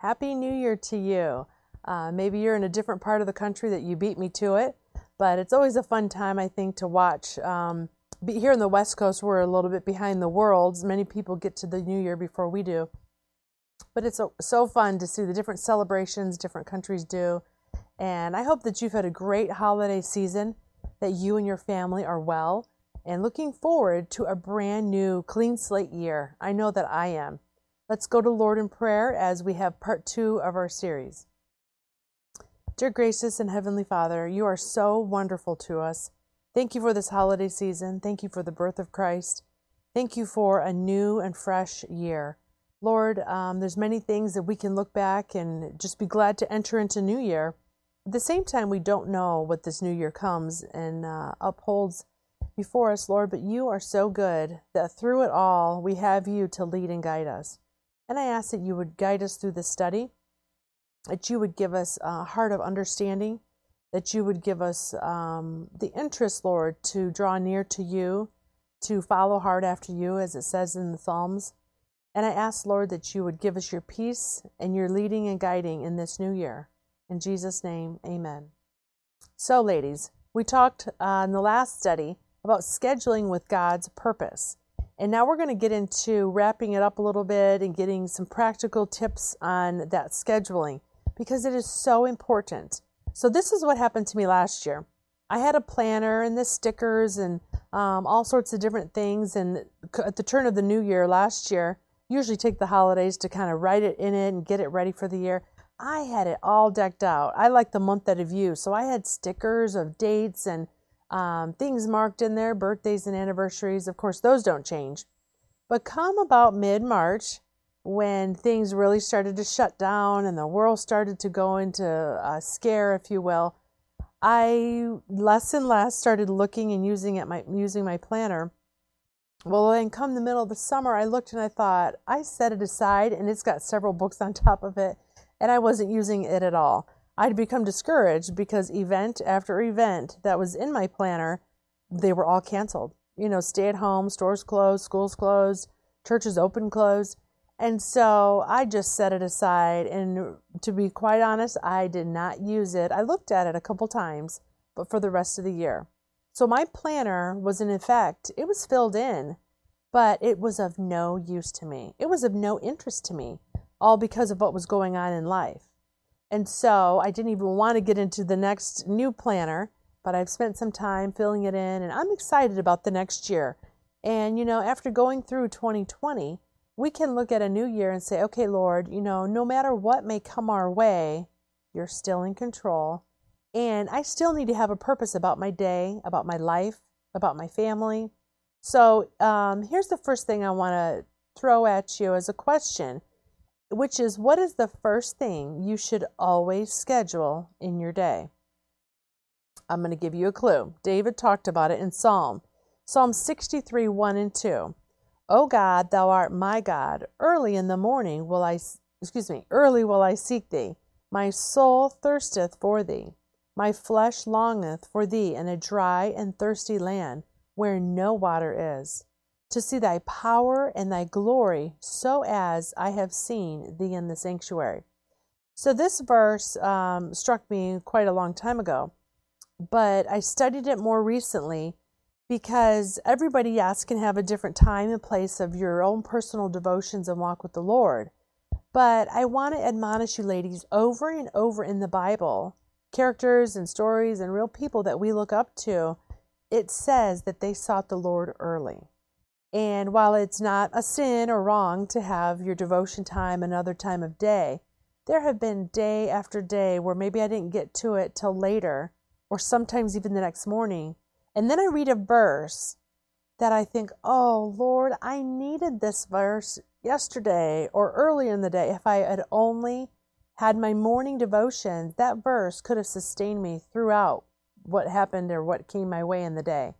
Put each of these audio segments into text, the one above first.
Happy New Year to you. Uh, maybe you're in a different part of the country that you beat me to it, but it's always a fun time, I think, to watch. Um, here in the West Coast, we're a little bit behind the world. Many people get to the New Year before we do. But it's so, so fun to see the different celebrations different countries do. And I hope that you've had a great holiday season, that you and your family are well, and looking forward to a brand new clean slate year. I know that I am. Let's go to Lord in prayer as we have part two of our series. Dear gracious and heavenly Father, you are so wonderful to us. Thank you for this holiday season. Thank you for the birth of Christ. Thank you for a new and fresh year. Lord, um, there's many things that we can look back and just be glad to enter into New Year. At the same time, we don't know what this New Year comes and uh, upholds before us, Lord, but you are so good that through it all, we have you to lead and guide us. And I ask that you would guide us through this study, that you would give us a heart of understanding, that you would give us um, the interest, Lord, to draw near to you, to follow hard after you, as it says in the Psalms. And I ask, Lord, that you would give us your peace and your leading and guiding in this new year. In Jesus' name, amen. So, ladies, we talked uh, in the last study about scheduling with God's purpose. And now we're going to get into wrapping it up a little bit and getting some practical tips on that scheduling because it is so important. So, this is what happened to me last year. I had a planner and the stickers and um, all sorts of different things. And at the turn of the new year last year, usually take the holidays to kind of write it in it and get it ready for the year. I had it all decked out. I like the month that of you, so I had stickers of dates and um, things marked in there, birthdays and anniversaries. Of course, those don't change. But come about mid March, when things really started to shut down and the world started to go into a scare, if you will, I less and less started looking and using at my using my planner. Well, then come the middle of the summer, I looked and I thought I set it aside, and it's got several books on top of it, and I wasn't using it at all. I'd become discouraged because event after event that was in my planner, they were all canceled. You know, stay at home, stores closed, schools closed, churches open, closed. And so I just set it aside. And to be quite honest, I did not use it. I looked at it a couple times, but for the rest of the year. So my planner was in effect, it was filled in, but it was of no use to me. It was of no interest to me, all because of what was going on in life. And so I didn't even want to get into the next new planner, but I've spent some time filling it in and I'm excited about the next year. And, you know, after going through 2020, we can look at a new year and say, okay, Lord, you know, no matter what may come our way, you're still in control. And I still need to have a purpose about my day, about my life, about my family. So um, here's the first thing I want to throw at you as a question which is what is the first thing you should always schedule in your day? I'm going to give you a clue. David talked about it in Psalm. Psalm 63, 1 and 2. O God, thou art my God. Early in the morning will I, excuse me, early will I seek thee. My soul thirsteth for thee. My flesh longeth for thee in a dry and thirsty land where no water is to see thy power and thy glory, so as I have seen thee in the sanctuary. So, this verse um, struck me quite a long time ago, but I studied it more recently because everybody, yes, can have a different time and place of your own personal devotions and walk with the Lord. But I want to admonish you, ladies, over and over in the Bible, characters and stories and real people that we look up to, it says that they sought the Lord early. And while it's not a sin or wrong to have your devotion time another time of day, there have been day after day where maybe I didn't get to it till later, or sometimes even the next morning. And then I read a verse that I think, oh Lord, I needed this verse yesterday or early in the day. If I had only had my morning devotion, that verse could have sustained me throughout what happened or what came my way in the day.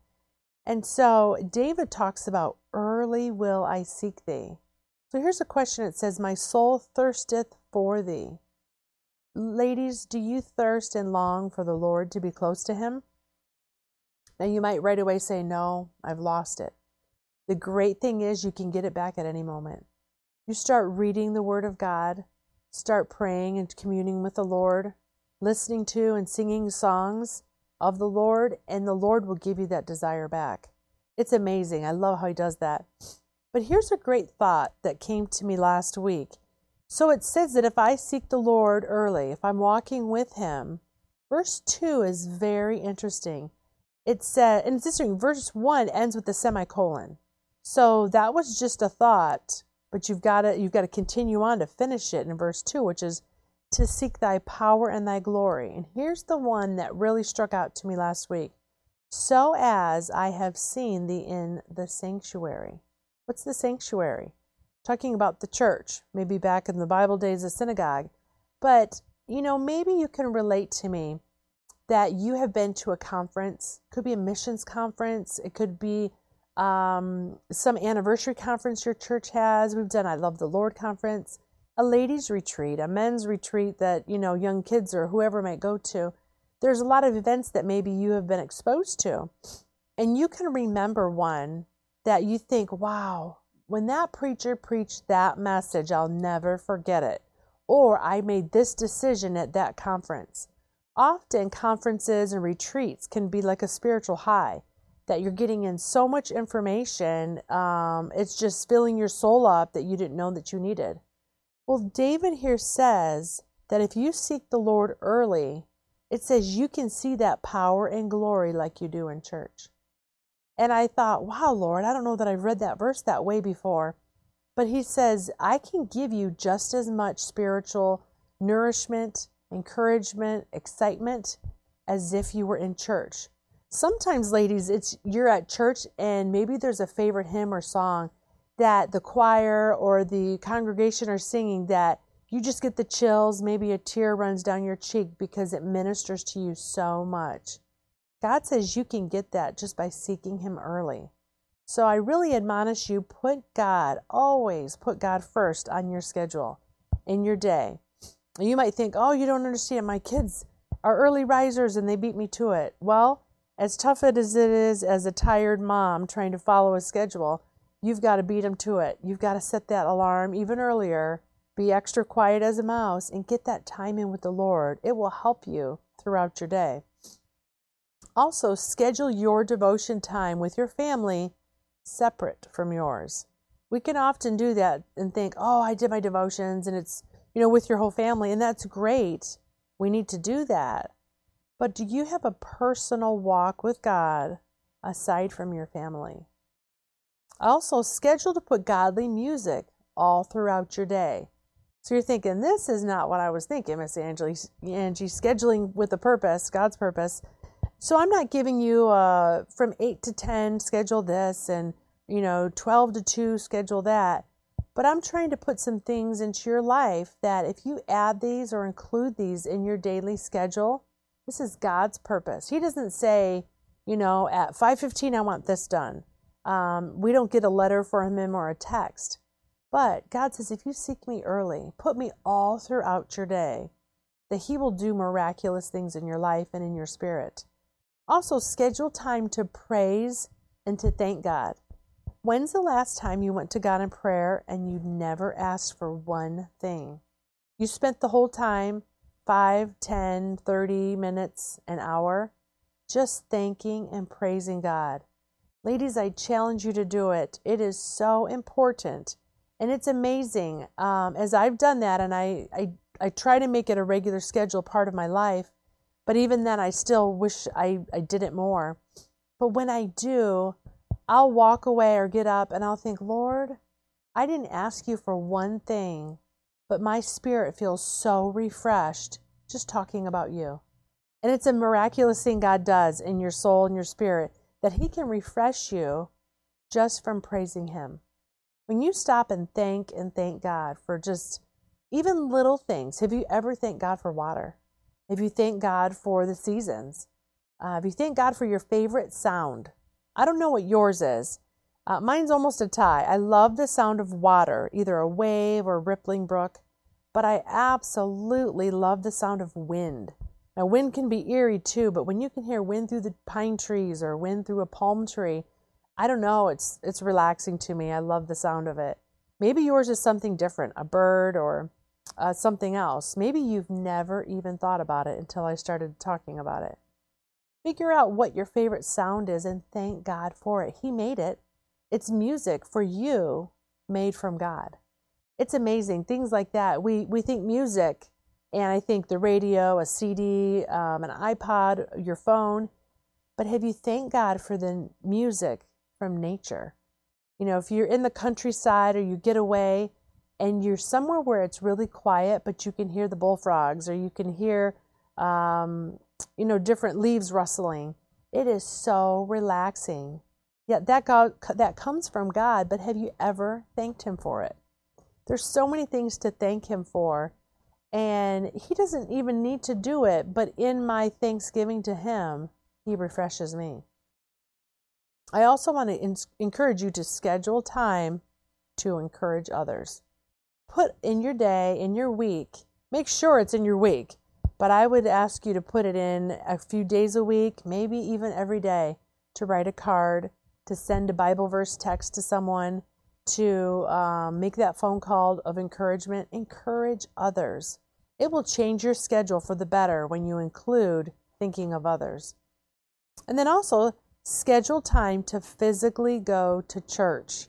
And so David talks about early will I seek thee. So here's a question it says, My soul thirsteth for thee. Ladies, do you thirst and long for the Lord to be close to him? Now you might right away say, No, I've lost it. The great thing is you can get it back at any moment. You start reading the Word of God, start praying and communing with the Lord, listening to and singing songs of the Lord, and the Lord will give you that desire back. It's amazing. I love how He does that. But here's a great thought that came to me last week. So it says that if I seek the Lord early, if I'm walking with Him, verse 2 is very interesting. It said, and it's interesting, verse 1 ends with a semicolon. So that was just a thought, but you've got to you've got to continue on to finish it in verse 2, which is to seek thy power and thy glory. And here's the one that really struck out to me last week. So as I have seen thee in the sanctuary. What's the sanctuary? Talking about the church, maybe back in the Bible days, a synagogue. But, you know, maybe you can relate to me that you have been to a conference. Could be a missions conference. It could be um, some anniversary conference your church has. We've done I Love the Lord conference, a ladies' retreat, a men's retreat that, you know, young kids or whoever might go to. There's a lot of events that maybe you have been exposed to. And you can remember one that you think, wow, when that preacher preached that message, I'll never forget it. Or I made this decision at that conference. Often, conferences and retreats can be like a spiritual high that you're getting in so much information, um, it's just filling your soul up that you didn't know that you needed. Well, David here says that if you seek the Lord early, it says you can see that power and glory like you do in church. And I thought, wow, Lord, I don't know that I've read that verse that way before. But he says, I can give you just as much spiritual nourishment, encouragement, excitement as if you were in church. Sometimes, ladies, it's you're at church and maybe there's a favorite hymn or song that the choir or the congregation are singing that you just get the chills, maybe a tear runs down your cheek because it ministers to you so much. God says you can get that just by seeking Him early. So I really admonish you put God, always put God first on your schedule in your day. You might think, oh, you don't understand. My kids are early risers and they beat me to it. Well, as tough as it is as a tired mom trying to follow a schedule, you've got to beat them to it. You've got to set that alarm even earlier, be extra quiet as a mouse, and get that time in with the Lord. It will help you throughout your day. Also, schedule your devotion time with your family separate from yours. We can often do that and think, oh, I did my devotions and it's, you know, with your whole family, and that's great. We need to do that. But do you have a personal walk with God aside from your family? Also, schedule to put godly music all throughout your day. So you're thinking, this is not what I was thinking, Miss Angie. Angie, scheduling with a purpose, God's purpose. So I'm not giving you uh, from 8 to 10, schedule this, and, you know, 12 to 2, schedule that. But I'm trying to put some things into your life that if you add these or include these in your daily schedule, this is God's purpose. He doesn't say, you know, at 5:15 I want this done. Um, we don't get a letter from him or a text. But God says, if you seek me early, put me all throughout your day, that He will do miraculous things in your life and in your spirit. Also, schedule time to praise and to thank God. When's the last time you went to God in prayer and you never asked for one thing? You spent the whole time 5, 10, 30 minutes, an hour just thanking and praising God. Ladies, I challenge you to do it. It is so important. And it's amazing. Um, as I've done that, and I, I, I try to make it a regular schedule part of my life, but even then, I still wish I, I did it more. But when I do, I'll walk away or get up and I'll think, Lord, I didn't ask you for one thing, but my spirit feels so refreshed just talking about you. And it's a miraculous thing God does in your soul and your spirit that He can refresh you just from praising Him. When you stop and thank and thank God for just even little things, have you ever thanked God for water? Have you thanked God for the seasons, uh, if you thanked God for your favorite sound. I don't know what yours is. Uh, mine's almost a tie. I love the sound of water, either a wave or a rippling brook, but I absolutely love the sound of wind. Now, wind can be eerie too, but when you can hear wind through the pine trees or wind through a palm tree, I don't know, it's it's relaxing to me. I love the sound of it. Maybe yours is something different, a bird or uh, something else. Maybe you've never even thought about it until I started talking about it. Figure out what your favorite sound is and thank God for it. He made it. It's music for you made from God. It's amazing. Things like that. We, we think music, and I think the radio, a CD, um, an iPod, your phone. But have you thanked God for the music from nature? You know, if you're in the countryside or you get away and you're somewhere where it's really quiet, but you can hear the bullfrogs or you can hear, um, you know, different leaves rustling. It is so relaxing. Yet that God, that comes from God, but have you ever thanked Him for it? There's so many things to thank Him for, and He doesn't even need to do it. But in my thanksgiving to Him, He refreshes me. I also want to in- encourage you to schedule time to encourage others put in your day, in your week, make sure it's in your week, but I would ask you to put it in a few days a week, maybe even every day, to write a card, to send a Bible verse text to someone, to um, make that phone call of encouragement. Encourage others. It will change your schedule for the better when you include thinking of others. And then also schedule time to physically go to church.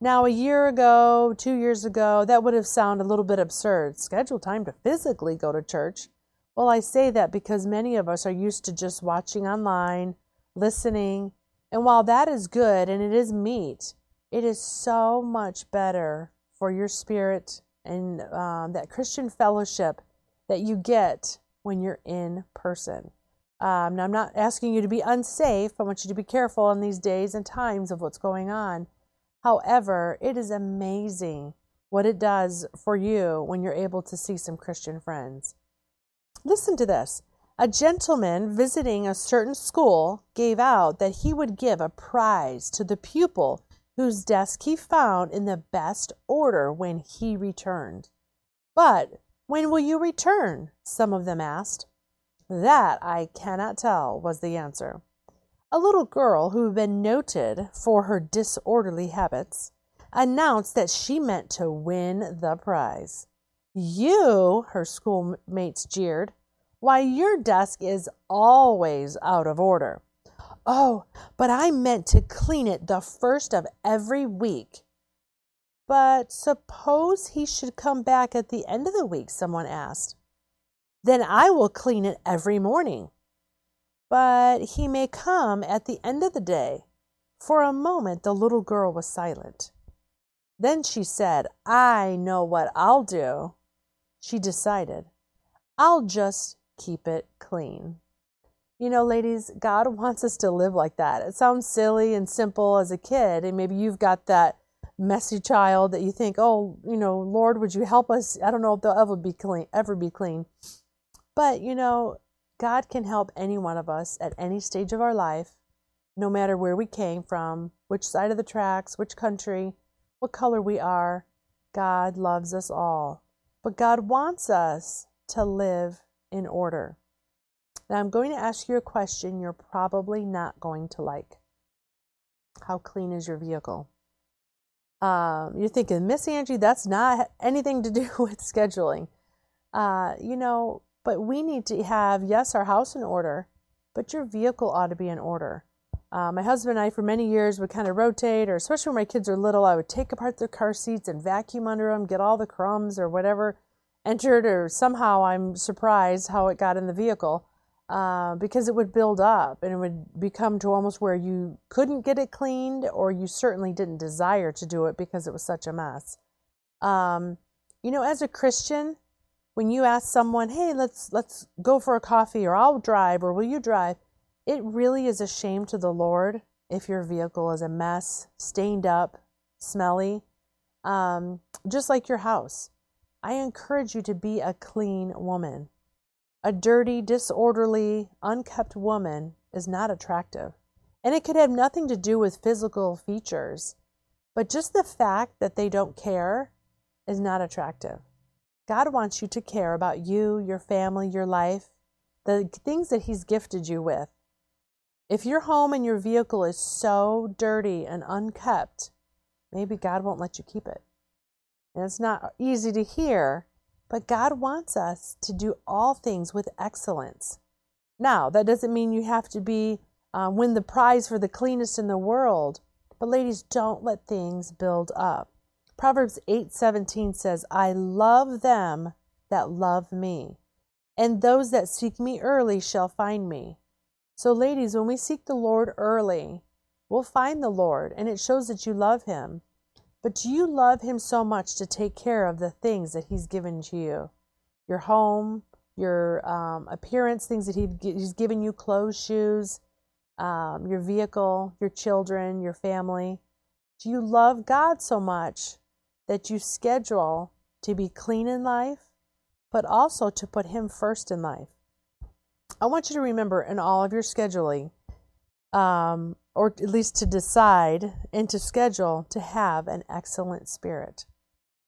Now, a year ago, two years ago, that would have sounded a little bit absurd. Schedule time to physically go to church. Well, I say that because many of us are used to just watching online, listening, and while that is good and it is meat, it is so much better for your spirit and um, that Christian fellowship that you get when you're in person. Um, now, I'm not asking you to be unsafe. I want you to be careful in these days and times of what's going on. However, it is amazing what it does for you when you're able to see some Christian friends. Listen to this. A gentleman visiting a certain school gave out that he would give a prize to the pupil whose desk he found in the best order when he returned. But when will you return? Some of them asked. That I cannot tell, was the answer. A little girl who had been noted for her disorderly habits announced that she meant to win the prize. You, her schoolmates jeered. Why, your desk is always out of order. Oh, but I meant to clean it the first of every week. But suppose he should come back at the end of the week, someone asked. Then I will clean it every morning but he may come at the end of the day. For a moment the little girl was silent. Then she said, I know what I'll do. She decided, I'll just keep it clean. You know, ladies, God wants us to live like that. It sounds silly and simple as a kid, and maybe you've got that messy child that you think, oh, you know, Lord, would you help us? I don't know if they'll ever be clean, ever be clean. But you know, God can help any one of us at any stage of our life, no matter where we came from, which side of the tracks, which country, what color we are. God loves us all. But God wants us to live in order. Now, I'm going to ask you a question you're probably not going to like. How clean is your vehicle? Um, you're thinking, Miss Angie, that's not anything to do with scheduling. Uh, you know, but we need to have, yes, our house in order, but your vehicle ought to be in order. Uh, my husband and I, for many years, would kind of rotate, or especially when my kids are little, I would take apart their car seats and vacuum under them, get all the crumbs or whatever entered, or somehow I'm surprised how it got in the vehicle uh, because it would build up and it would become to almost where you couldn't get it cleaned, or you certainly didn't desire to do it because it was such a mess. Um, you know, as a Christian, when you ask someone, "Hey, let's let's go for a coffee or I'll drive or will you drive?" It really is a shame to the Lord if your vehicle is a mess, stained up, smelly, um, just like your house. I encourage you to be a clean woman. A dirty, disorderly, unkept woman is not attractive. And it could have nothing to do with physical features, but just the fact that they don't care is not attractive. God wants you to care about you, your family, your life, the things that He's gifted you with. If your home and your vehicle is so dirty and unkept, maybe God won't let you keep it. And it's not easy to hear, But God wants us to do all things with excellence. Now, that doesn't mean you have to be uh, win the prize for the cleanest in the world. But ladies, don't let things build up. Proverbs 8:17 says, "I love them that love me, and those that seek me early shall find me." So ladies, when we seek the Lord early, we'll find the Lord, and it shows that you love him. But do you love him so much to take care of the things that he's given to you? Your home, your um, appearance, things that he, he's given you, clothes, shoes, um, your vehicle, your children, your family. Do you love God so much that you schedule to be clean in life, but also to put him first in life? I want you to remember in all of your scheduling um, or at least to decide and to schedule to have an excellent spirit.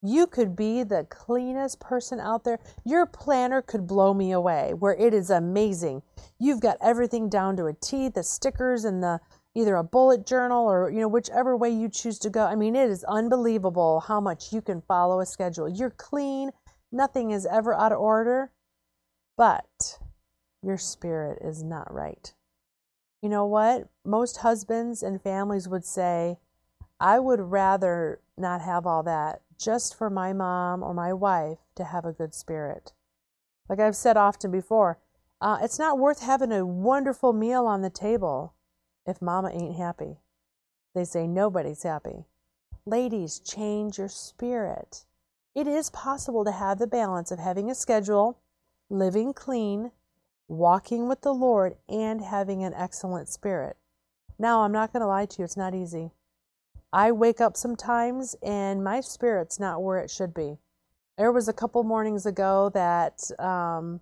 You could be the cleanest person out there. Your planner could blow me away, where it is amazing. You've got everything down to a T, the stickers and the either a bullet journal or you know whichever way you choose to go. I mean, it is unbelievable how much you can follow a schedule. You're clean, nothing is ever out of order, but your spirit is not right. You know what? Most husbands and families would say, I would rather not have all that just for my mom or my wife to have a good spirit. Like I've said often before, uh, it's not worth having a wonderful meal on the table if mama ain't happy. They say nobody's happy. Ladies, change your spirit. It is possible to have the balance of having a schedule, living clean, walking with the Lord, and having an excellent spirit. Now, I'm not going to lie to you, it's not easy. I wake up sometimes and my spirit's not where it should be. There was a couple mornings ago that um,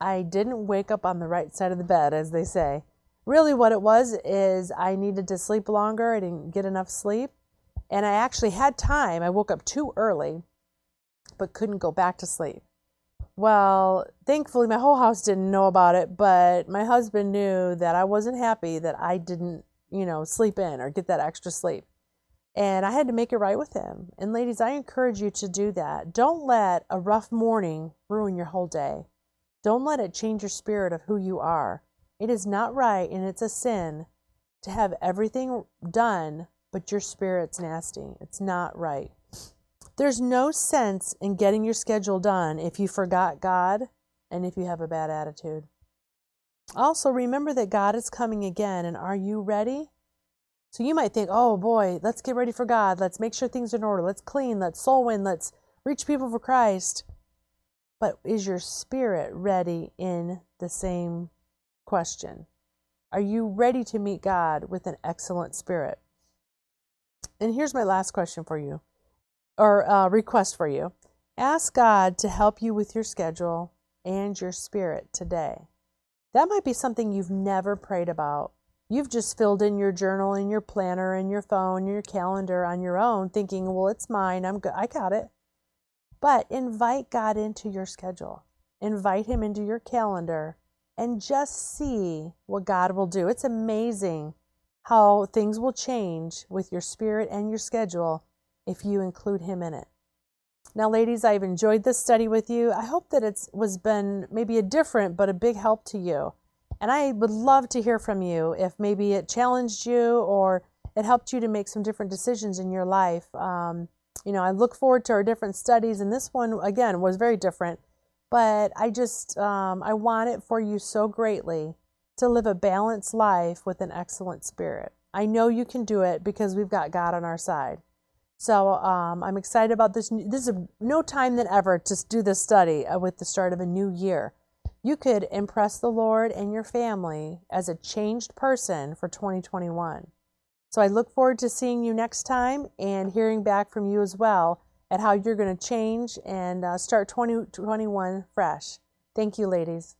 I didn't wake up on the right side of the bed, as they say. Really, what it was is I needed to sleep longer. I didn't get enough sleep. And I actually had time. I woke up too early, but couldn't go back to sleep. Well, thankfully, my whole house didn't know about it, but my husband knew that I wasn't happy that I didn't, you know, sleep in or get that extra sleep. And I had to make it right with him. And ladies, I encourage you to do that. Don't let a rough morning ruin your whole day. Don't let it change your spirit of who you are. It is not right and it's a sin to have everything done, but your spirit's nasty. It's not right. There's no sense in getting your schedule done if you forgot God and if you have a bad attitude. Also, remember that God is coming again, and are you ready? So you might think, oh boy, let's get ready for God. Let's make sure things are in order. Let's clean. Let's soul win. Let's reach people for Christ. But is your spirit ready in the same question? Are you ready to meet God with an excellent spirit? And here's my last question for you or uh, request for you. Ask God to help you with your schedule and your spirit today. That might be something you've never prayed about. You've just filled in your journal and your planner and your phone, and your calendar on your own, thinking, "Well, it's mine. I'm good. I got it." But invite God into your schedule. Invite him into your calendar and just see what God will do. It's amazing how things will change with your spirit and your schedule if you include him in it. Now, ladies, I've enjoyed this study with you. I hope that it's was been maybe a different but a big help to you. And I would love to hear from you if maybe it challenged you or it helped you to make some different decisions in your life. Um, you know, I look forward to our different studies, and this one again was very different. But I just um, I want it for you so greatly to live a balanced life with an excellent spirit. I know you can do it because we've got God on our side. So um, I'm excited about this. This is no time than ever to do this study uh, with the start of a new year. You could impress the Lord and your family as a changed person for 2021. So I look forward to seeing you next time and hearing back from you as well at how you're going to change and uh, start 2021 fresh. Thank you, ladies.